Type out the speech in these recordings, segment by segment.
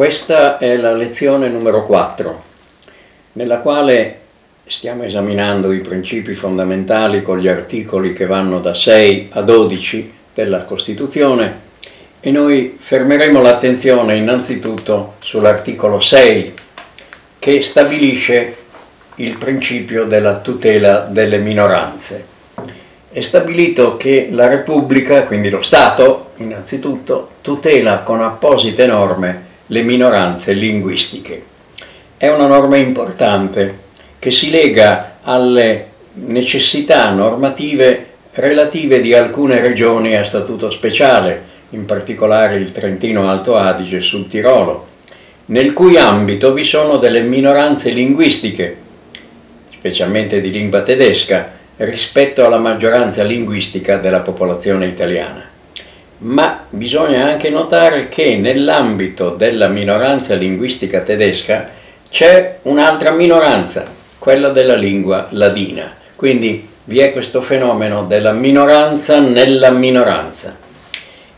Questa è la lezione numero 4, nella quale stiamo esaminando i principi fondamentali con gli articoli che vanno da 6 a 12 della Costituzione e noi fermeremo l'attenzione innanzitutto sull'articolo 6 che stabilisce il principio della tutela delle minoranze. È stabilito che la Repubblica, quindi lo Stato, innanzitutto, tutela con apposite norme le minoranze linguistiche. È una norma importante che si lega alle necessità normative relative di alcune regioni a statuto speciale, in particolare il Trentino Alto Adige sul Tirolo, nel cui ambito vi sono delle minoranze linguistiche, specialmente di lingua tedesca, rispetto alla maggioranza linguistica della popolazione italiana ma bisogna anche notare che nell'ambito della minoranza linguistica tedesca c'è un'altra minoranza, quella della lingua ladina. Quindi vi è questo fenomeno della minoranza nella minoranza.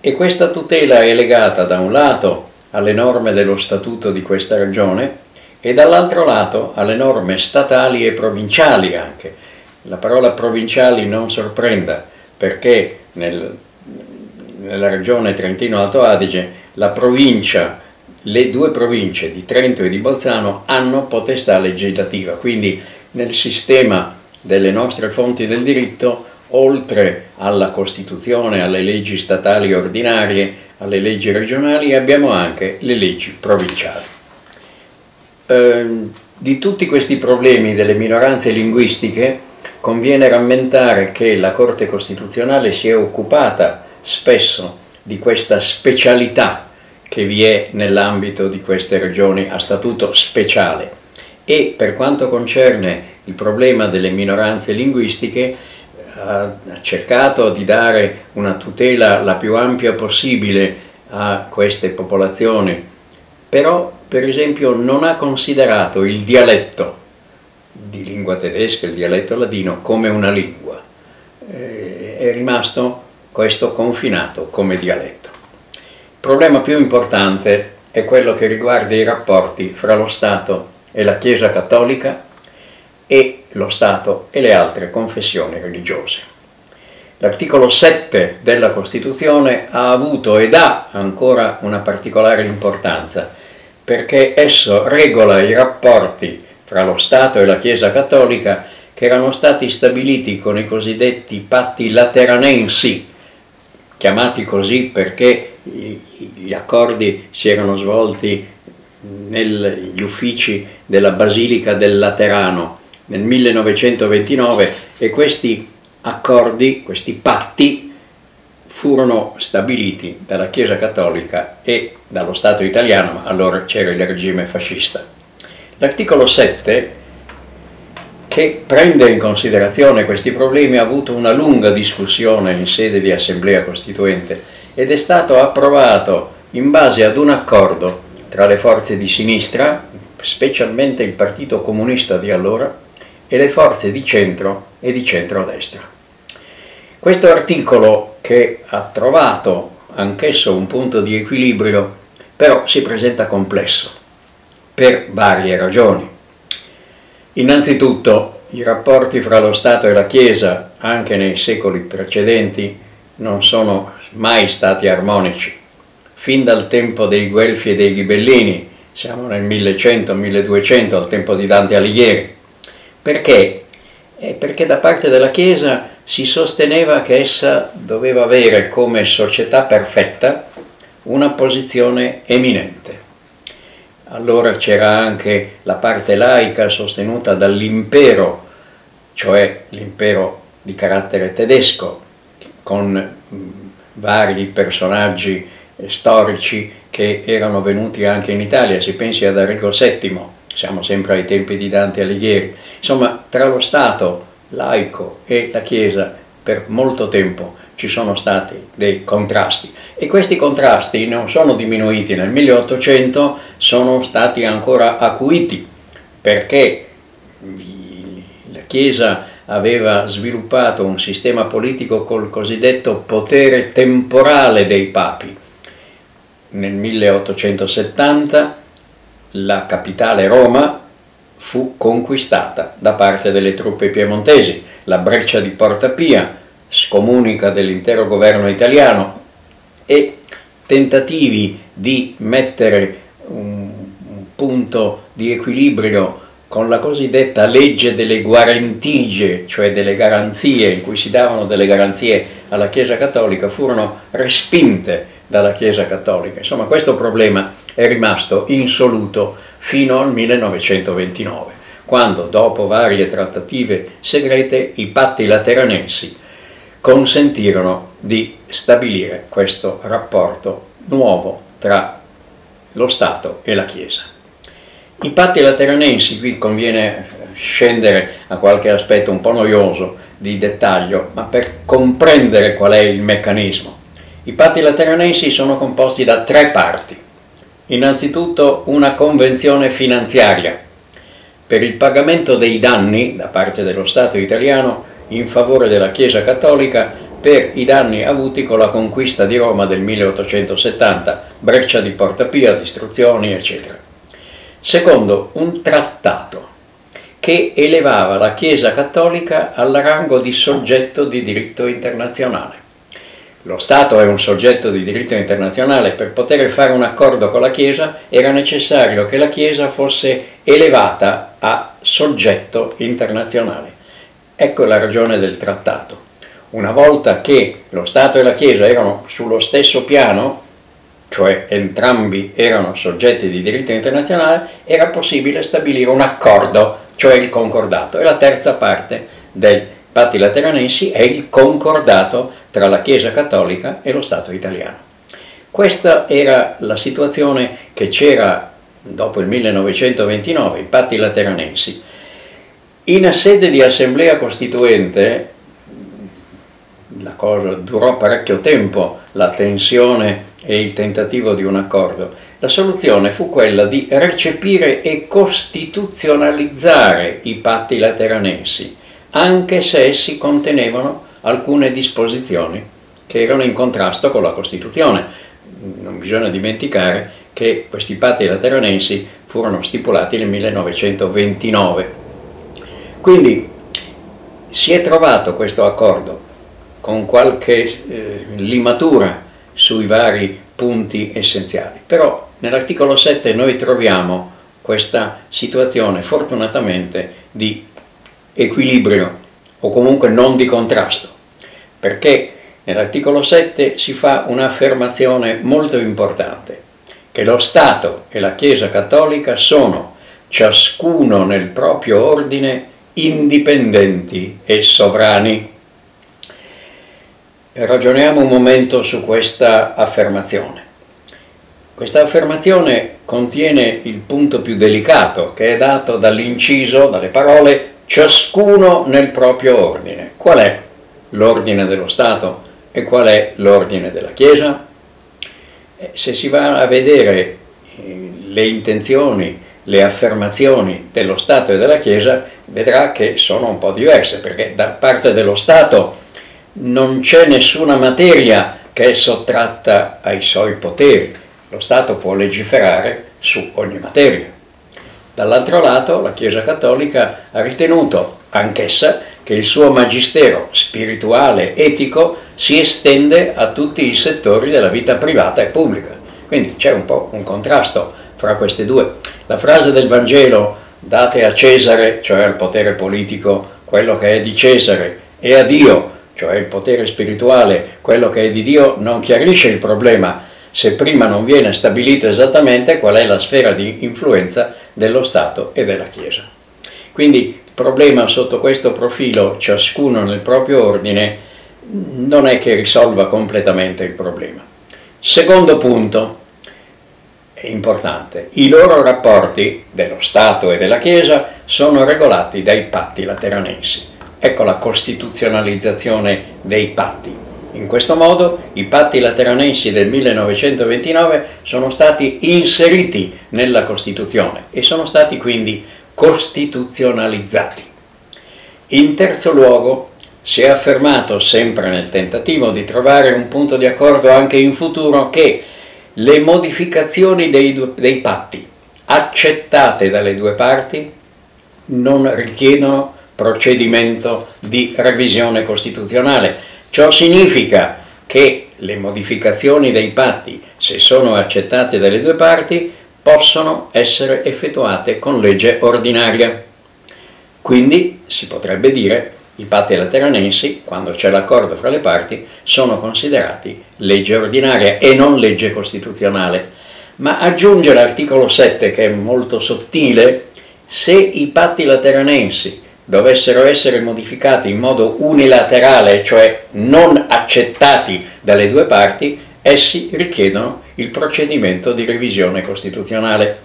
E questa tutela è legata da un lato alle norme dello statuto di questa regione e dall'altro lato alle norme statali e provinciali anche. La parola provinciali non sorprenda perché nel nella regione Trentino-Alto Adige, la provincia, le due province di Trento e di Bolzano hanno potestà legislativa, quindi nel sistema delle nostre fonti del diritto, oltre alla Costituzione, alle leggi statali ordinarie, alle leggi regionali, abbiamo anche le leggi provinciali. Eh, di tutti questi problemi delle minoranze linguistiche conviene rammentare che la Corte Costituzionale si è occupata spesso di questa specialità che vi è nell'ambito di queste regioni a statuto speciale e per quanto concerne il problema delle minoranze linguistiche ha cercato di dare una tutela la più ampia possibile a queste popolazioni, però per esempio non ha considerato il dialetto di lingua tedesca, il dialetto ladino, come una lingua. Eh, è rimasto questo confinato come dialetto. Il problema più importante è quello che riguarda i rapporti fra lo Stato e la Chiesa Cattolica e lo Stato e le altre confessioni religiose. L'articolo 7 della Costituzione ha avuto ed ha ancora una particolare importanza perché esso regola i rapporti fra lo Stato e la Chiesa Cattolica che erano stati stabiliti con i cosiddetti patti lateranensi chiamati così perché gli accordi si erano svolti negli uffici della Basilica del Laterano nel 1929 e questi accordi, questi patti furono stabiliti dalla Chiesa Cattolica e dallo Stato italiano, ma allora c'era il regime fascista. L'articolo 7 che prende in considerazione questi problemi ha avuto una lunga discussione in sede di Assemblea Costituente ed è stato approvato in base ad un accordo tra le forze di sinistra, specialmente il Partito Comunista di allora, e le forze di centro e di centrodestra. Questo articolo, che ha trovato anch'esso un punto di equilibrio, però si presenta complesso per varie ragioni. Innanzitutto i rapporti fra lo Stato e la Chiesa, anche nei secoli precedenti, non sono mai stati armonici. Fin dal tempo dei Guelfi e dei Ghibellini, siamo nel 1100-1200, al tempo di Dante Alighieri. Perché? Eh, perché da parte della Chiesa si sosteneva che essa doveva avere come società perfetta una posizione eminente allora c'era anche la parte laica sostenuta dall'impero, cioè l'impero di carattere tedesco, con vari personaggi storici che erano venuti anche in Italia, si pensi ad Arrigo VII, siamo sempre ai tempi di Dante Alighieri, insomma tra lo Stato laico e la Chiesa per molto tempo ci sono stati dei contrasti e questi contrasti non sono diminuiti nel 1800, sono stati ancora acuiti perché la Chiesa aveva sviluppato un sistema politico col cosiddetto potere temporale dei papi. nel 1870 la capitale Roma fu conquistata da parte delle truppe piemontesi. La breccia di Porta Pia scomunica dell'intero governo italiano e tentativi di mettere un, un punto di equilibrio con la cosiddetta legge delle guarentigie, cioè delle garanzie, in cui si davano delle garanzie alla Chiesa Cattolica, furono respinte dalla Chiesa Cattolica. Insomma, questo problema è rimasto insoluto fino al 1929, quando, dopo varie trattative segrete, i patti lateranensi consentirono di stabilire questo rapporto nuovo tra lo Stato e la Chiesa. I patti lateranensi, qui conviene scendere a qualche aspetto un po' noioso di dettaglio, ma per comprendere qual è il meccanismo. I patti lateranensi sono composti da tre parti. Innanzitutto una convenzione finanziaria per il pagamento dei danni da parte dello Stato italiano in favore della Chiesa Cattolica per i danni avuti con la conquista di Roma del 1870, breccia di Porta Pia, distruzioni, eccetera. Secondo, un trattato che elevava la Chiesa cattolica al rango di soggetto di diritto internazionale. Lo Stato è un soggetto di diritto internazionale, per poter fare un accordo con la Chiesa era necessario che la Chiesa fosse elevata a soggetto internazionale. Ecco la ragione del trattato. Una volta che lo Stato e la Chiesa erano sullo stesso piano, cioè entrambi erano soggetti di diritto internazionale, era possibile stabilire un accordo, cioè il concordato. E la terza parte dei patti lateranensi è il concordato tra la Chiesa cattolica e lo Stato italiano. Questa era la situazione che c'era dopo il 1929, i patti lateranensi. In sede di assemblea costituente, la cosa durò parecchio tempo, la tensione e il tentativo di un accordo, la soluzione fu quella di recepire e costituzionalizzare i patti lateranensi, anche se essi contenevano alcune disposizioni che erano in contrasto con la Costituzione. Non bisogna dimenticare che questi patti lateranensi furono stipulati nel 1929. Quindi si è trovato questo accordo con qualche eh, limatura sui vari punti essenziali. Però nell'articolo 7 noi troviamo questa situazione fortunatamente di equilibrio o comunque non di contrasto, perché nell'articolo 7 si fa un'affermazione molto importante, che lo Stato e la Chiesa Cattolica sono ciascuno nel proprio ordine indipendenti e sovrani. Ragioniamo un momento su questa affermazione. Questa affermazione contiene il punto più delicato che è dato dall'inciso, dalle parole ciascuno nel proprio ordine. Qual è l'ordine dello Stato e qual è l'ordine della Chiesa? Eh, se si va a vedere eh, le intenzioni, le affermazioni dello Stato e della Chiesa, vedrà che sono un po' diverse, perché da parte dello Stato non c'è nessuna materia che è sottratta ai suoi poteri. Lo Stato può legiferare su ogni materia. Dall'altro lato la Chiesa Cattolica ha ritenuto anch'essa che il suo magistero spirituale, etico, si estende a tutti i settori della vita privata e pubblica. Quindi c'è un po' un contrasto fra queste due. La frase del Vangelo date a Cesare, cioè al potere politico, quello che è di Cesare, e a Dio, cioè il potere spirituale, quello che è di Dio, non chiarisce il problema se prima non viene stabilito esattamente qual è la sfera di influenza dello Stato e della Chiesa. Quindi il problema sotto questo profilo, ciascuno nel proprio ordine, non è che risolva completamente il problema. Secondo punto, importante, i loro rapporti dello Stato e della Chiesa sono regolati dai patti lateranensi. Ecco la costituzionalizzazione dei patti. In questo modo i patti lateranensi del 1929 sono stati inseriti nella Costituzione e sono stati quindi costituzionalizzati. In terzo luogo, si è affermato sempre nel tentativo di trovare un punto di accordo anche in futuro che le modificazioni dei, dei patti accettate dalle due parti non richiedono procedimento di revisione costituzionale. Ciò significa che le modificazioni dei patti, se sono accettate dalle due parti, possono essere effettuate con legge ordinaria. Quindi si potrebbe dire i patti lateranensi, quando c'è l'accordo fra le parti, sono considerati legge ordinaria e non legge costituzionale. Ma aggiunge l'articolo 7, che è molto sottile, se i patti lateranensi dovessero essere modificati in modo unilaterale, cioè non accettati dalle due parti, essi richiedono il procedimento di revisione costituzionale.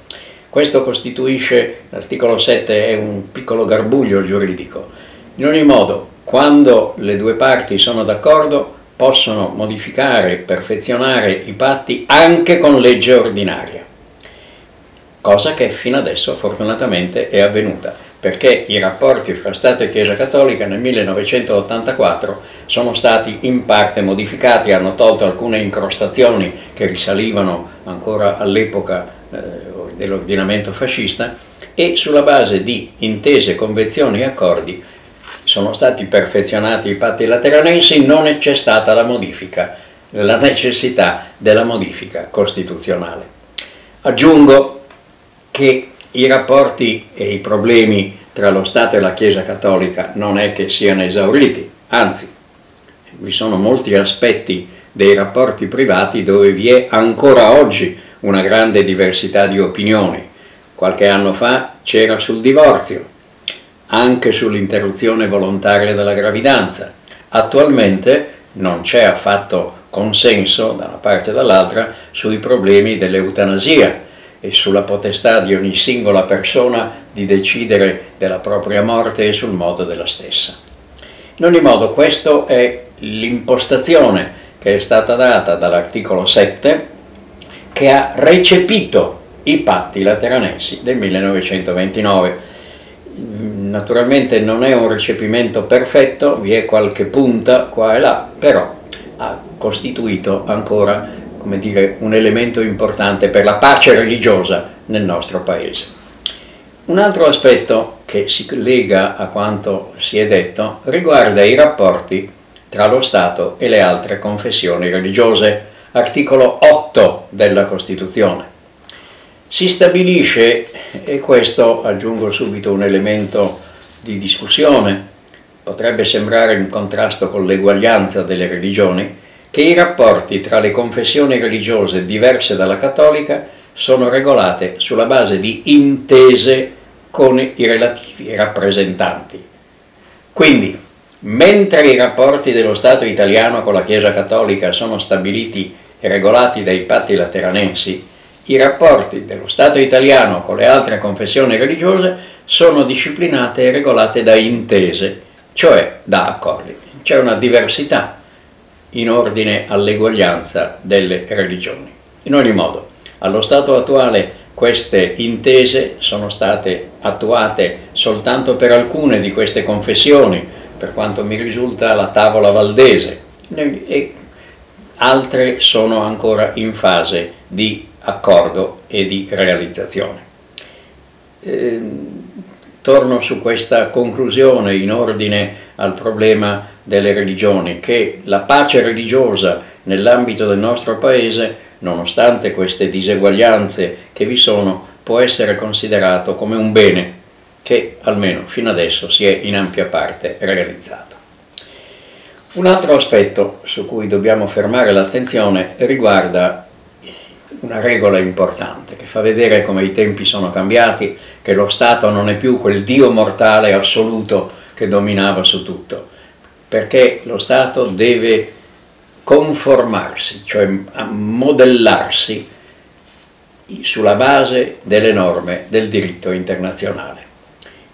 Questo costituisce, l'articolo 7 è un piccolo garbuglio giuridico. In ogni modo, quando le due parti sono d'accordo, possono modificare, perfezionare i patti anche con legge ordinaria, cosa che fino adesso fortunatamente è avvenuta, perché i rapporti fra Stato e Chiesa Cattolica nel 1984 sono stati in parte modificati, hanno tolto alcune incrostazioni che risalivano ancora all'epoca eh, dell'ordinamento fascista e sulla base di intese, convenzioni e accordi sono stati perfezionati i patti lateranensi, non c'è stata la modifica, la necessità della modifica costituzionale. Aggiungo che i rapporti e i problemi tra lo Stato e la Chiesa Cattolica non è che siano esauriti, anzi, vi sono molti aspetti dei rapporti privati dove vi è ancora oggi una grande diversità di opinioni. Qualche anno fa c'era sul divorzio, anche sull'interruzione volontaria della gravidanza. Attualmente non c'è affatto consenso da una parte e dall'altra sui problemi dell'eutanasia e sulla potestà di ogni singola persona di decidere della propria morte e sul modo della stessa. In ogni modo questa è l'impostazione che è stata data dall'articolo 7 che ha recepito i patti lateranensi del 1929 naturalmente non è un recepimento perfetto, vi è qualche punta qua e là, però ha costituito ancora come dire, un elemento importante per la pace religiosa nel nostro paese. Un altro aspetto che si lega a quanto si è detto riguarda i rapporti tra lo Stato e le altre confessioni religiose, articolo 8 della Costituzione. Si stabilisce, e questo aggiungo subito un elemento di discussione, potrebbe sembrare in contrasto con l'eguaglianza delle religioni, che i rapporti tra le confessioni religiose diverse dalla cattolica sono regolate sulla base di intese con i relativi rappresentanti. Quindi, mentre i rapporti dello Stato italiano con la Chiesa cattolica sono stabiliti e regolati dai patti lateranensi, i rapporti dello Stato italiano con le altre confessioni religiose sono disciplinate e regolate da intese, cioè da accordi. C'è una diversità in ordine all'eguaglianza delle religioni. In ogni modo, allo stato attuale queste intese sono state attuate soltanto per alcune di queste confessioni, per quanto mi risulta la tavola valdese, e altre sono ancora in fase di accordo e di realizzazione. Eh, torno su questa conclusione in ordine al problema delle religioni, che la pace religiosa nell'ambito del nostro paese, nonostante queste diseguaglianze che vi sono, può essere considerato come un bene che almeno fino adesso si è in ampia parte realizzato. Un altro aspetto su cui dobbiamo fermare l'attenzione riguarda una regola importante che fa vedere come i tempi sono cambiati, che lo Stato non è più quel Dio mortale assoluto che dominava su tutto, perché lo Stato deve conformarsi, cioè modellarsi sulla base delle norme del diritto internazionale.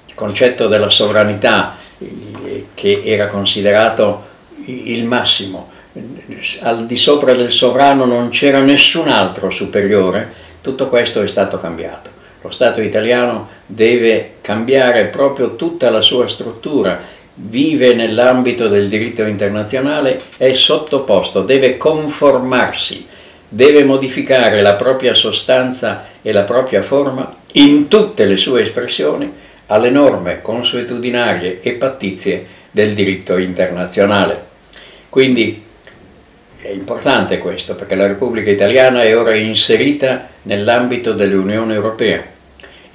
Il concetto della sovranità eh, che era considerato il massimo al di sopra del sovrano non c'era nessun altro superiore, tutto questo è stato cambiato. Lo Stato italiano deve cambiare proprio tutta la sua struttura, vive nell'ambito del diritto internazionale, è sottoposto, deve conformarsi deve modificare la propria sostanza e la propria forma in tutte le sue espressioni alle norme consuetudinarie e pattizie del diritto internazionale. Quindi è importante questo perché la Repubblica Italiana è ora inserita nell'ambito dell'Unione Europea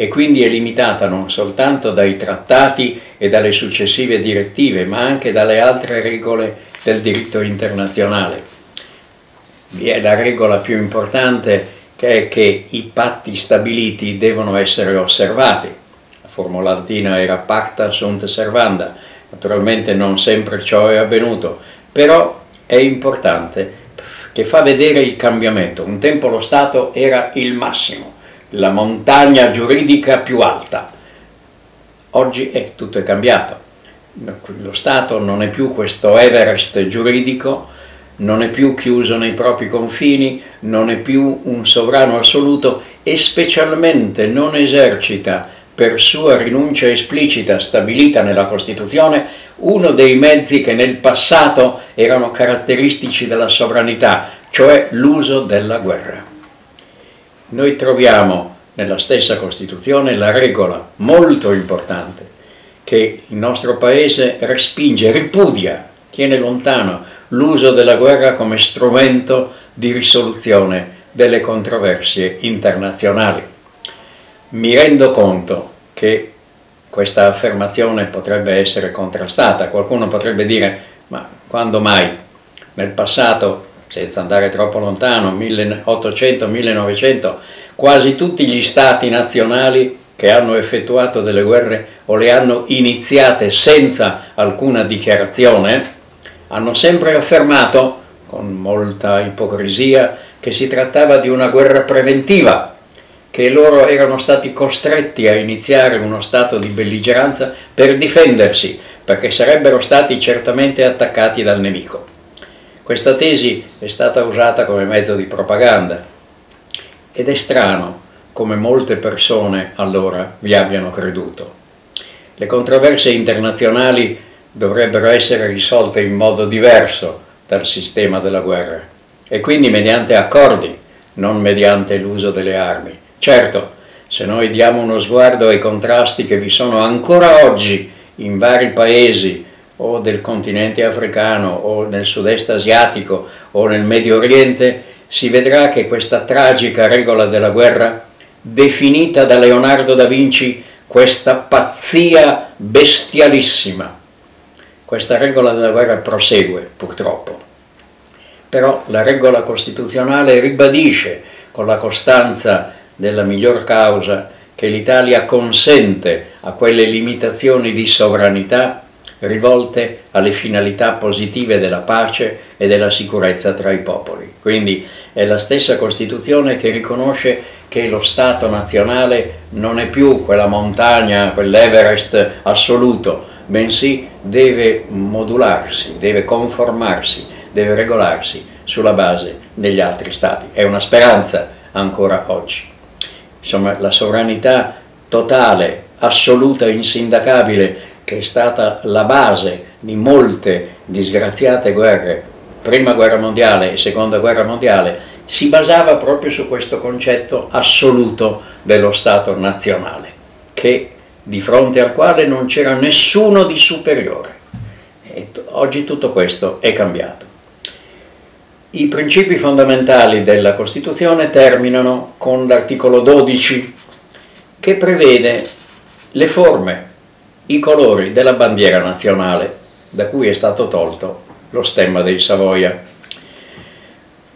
e quindi è limitata non soltanto dai trattati e dalle successive direttive, ma anche dalle altre regole del diritto internazionale. Vi è la regola più importante che è che i patti stabiliti devono essere osservati. La formula latina era pacta sunt servanda, naturalmente non sempre ciò è avvenuto, però è importante che fa vedere il cambiamento. Un tempo lo Stato era il massimo, la montagna giuridica più alta. Oggi è, tutto è cambiato. Lo Stato non è più questo Everest giuridico, non è più chiuso nei propri confini, non è più un sovrano assoluto e specialmente non esercita per sua rinuncia esplicita stabilita nella Costituzione uno dei mezzi che nel passato erano caratteristici della sovranità, cioè l'uso della guerra. Noi troviamo nella stessa Costituzione la regola molto importante che il nostro Paese respinge, ripudia, tiene lontano l'uso della guerra come strumento di risoluzione delle controversie internazionali. Mi rendo conto che questa affermazione potrebbe essere contrastata, qualcuno potrebbe dire ma quando mai nel passato, senza andare troppo lontano, 1800-1900, quasi tutti gli stati nazionali che hanno effettuato delle guerre o le hanno iniziate senza alcuna dichiarazione, hanno sempre affermato, con molta ipocrisia, che si trattava di una guerra preventiva, che loro erano stati costretti a iniziare uno stato di belligeranza per difendersi, perché sarebbero stati certamente attaccati dal nemico. Questa tesi è stata usata come mezzo di propaganda ed è strano come molte persone allora vi abbiano creduto. Le controversie internazionali dovrebbero essere risolte in modo diverso dal sistema della guerra e quindi mediante accordi, non mediante l'uso delle armi. Certo, se noi diamo uno sguardo ai contrasti che vi sono ancora oggi in vari paesi o del continente africano o nel sud-est asiatico o nel Medio Oriente, si vedrà che questa tragica regola della guerra, definita da Leonardo da Vinci questa pazzia bestialissima, questa regola della guerra prosegue, purtroppo. Però la regola costituzionale ribadisce con la costanza della miglior causa che l'Italia consente a quelle limitazioni di sovranità rivolte alle finalità positive della pace e della sicurezza tra i popoli. Quindi è la stessa Costituzione che riconosce che lo Stato nazionale non è più quella montagna, quell'Everest assoluto, bensì deve modularsi, deve conformarsi, deve regolarsi sulla base degli altri stati. È una speranza ancora oggi. Insomma, la sovranità totale, assoluta, insindacabile, che è stata la base di molte disgraziate guerre, prima guerra mondiale e seconda guerra mondiale, si basava proprio su questo concetto assoluto dello Stato nazionale, che di fronte al quale non c'era nessuno di superiore. E oggi tutto questo è cambiato. I principi fondamentali della Costituzione terminano con l'articolo 12 che prevede le forme, i colori della bandiera nazionale da cui è stato tolto lo stemma dei Savoia.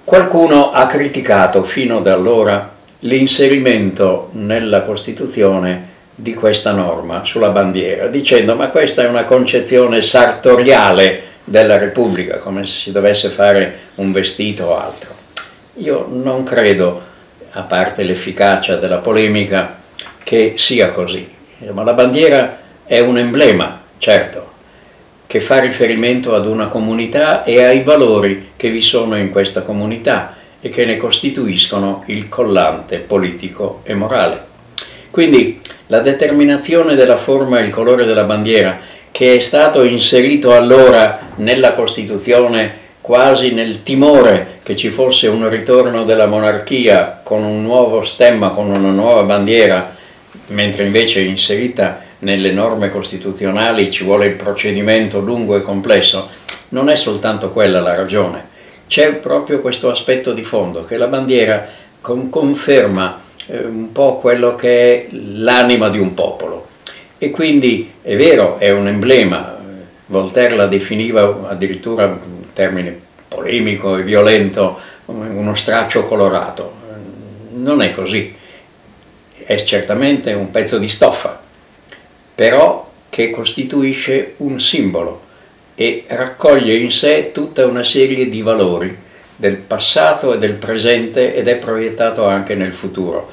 Qualcuno ha criticato fino ad allora l'inserimento nella Costituzione di questa norma sulla bandiera, dicendo ma questa è una concezione sartoriale della Repubblica, come se si dovesse fare un vestito o altro. Io non credo, a parte l'efficacia della polemica, che sia così. Ma la bandiera è un emblema, certo, che fa riferimento ad una comunità e ai valori che vi sono in questa comunità e che ne costituiscono il collante politico e morale. Quindi la determinazione della forma e il colore della bandiera che è stato inserito allora nella Costituzione quasi nel timore che ci fosse un ritorno della monarchia con un nuovo stemma, con una nuova bandiera, mentre invece inserita nelle norme costituzionali ci vuole il procedimento lungo e complesso, non è soltanto quella la ragione. C'è proprio questo aspetto di fondo, che la bandiera con conferma eh, un po' quello che è l'anima di un popolo. E quindi è vero, è un emblema, Voltaire la definiva addirittura in termine polemico e violento, uno straccio colorato. Non è così, è certamente un pezzo di stoffa, però che costituisce un simbolo e raccoglie in sé tutta una serie di valori del passato e del presente ed è proiettato anche nel futuro.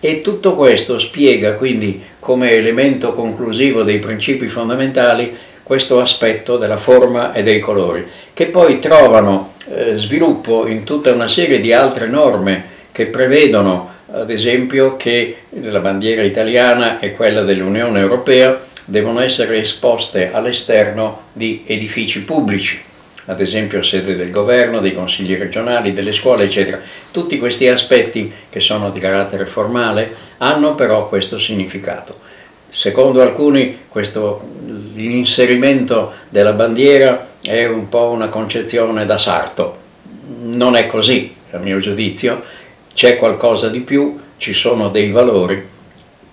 E tutto questo spiega quindi come elemento conclusivo dei principi fondamentali questo aspetto della forma e dei colori, che poi trovano eh, sviluppo in tutta una serie di altre norme che prevedono ad esempio che la bandiera italiana e quella dell'Unione Europea devono essere esposte all'esterno di edifici pubblici, ad esempio sede del governo, dei consigli regionali, delle scuole, eccetera. Tutti questi aspetti che sono di carattere formale hanno però questo significato. Secondo alcuni l'inserimento della bandiera è un po' una concezione da sarto. Non è così, a mio giudizio, c'è qualcosa di più, ci sono dei valori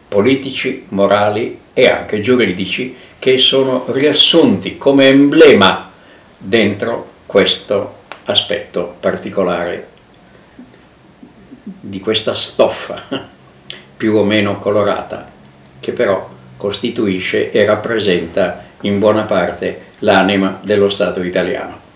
politici, morali e anche giuridici che sono riassunti come emblema dentro questo aspetto particolare di questa stoffa più o meno colorata che però costituisce e rappresenta in buona parte l'anima dello Stato italiano.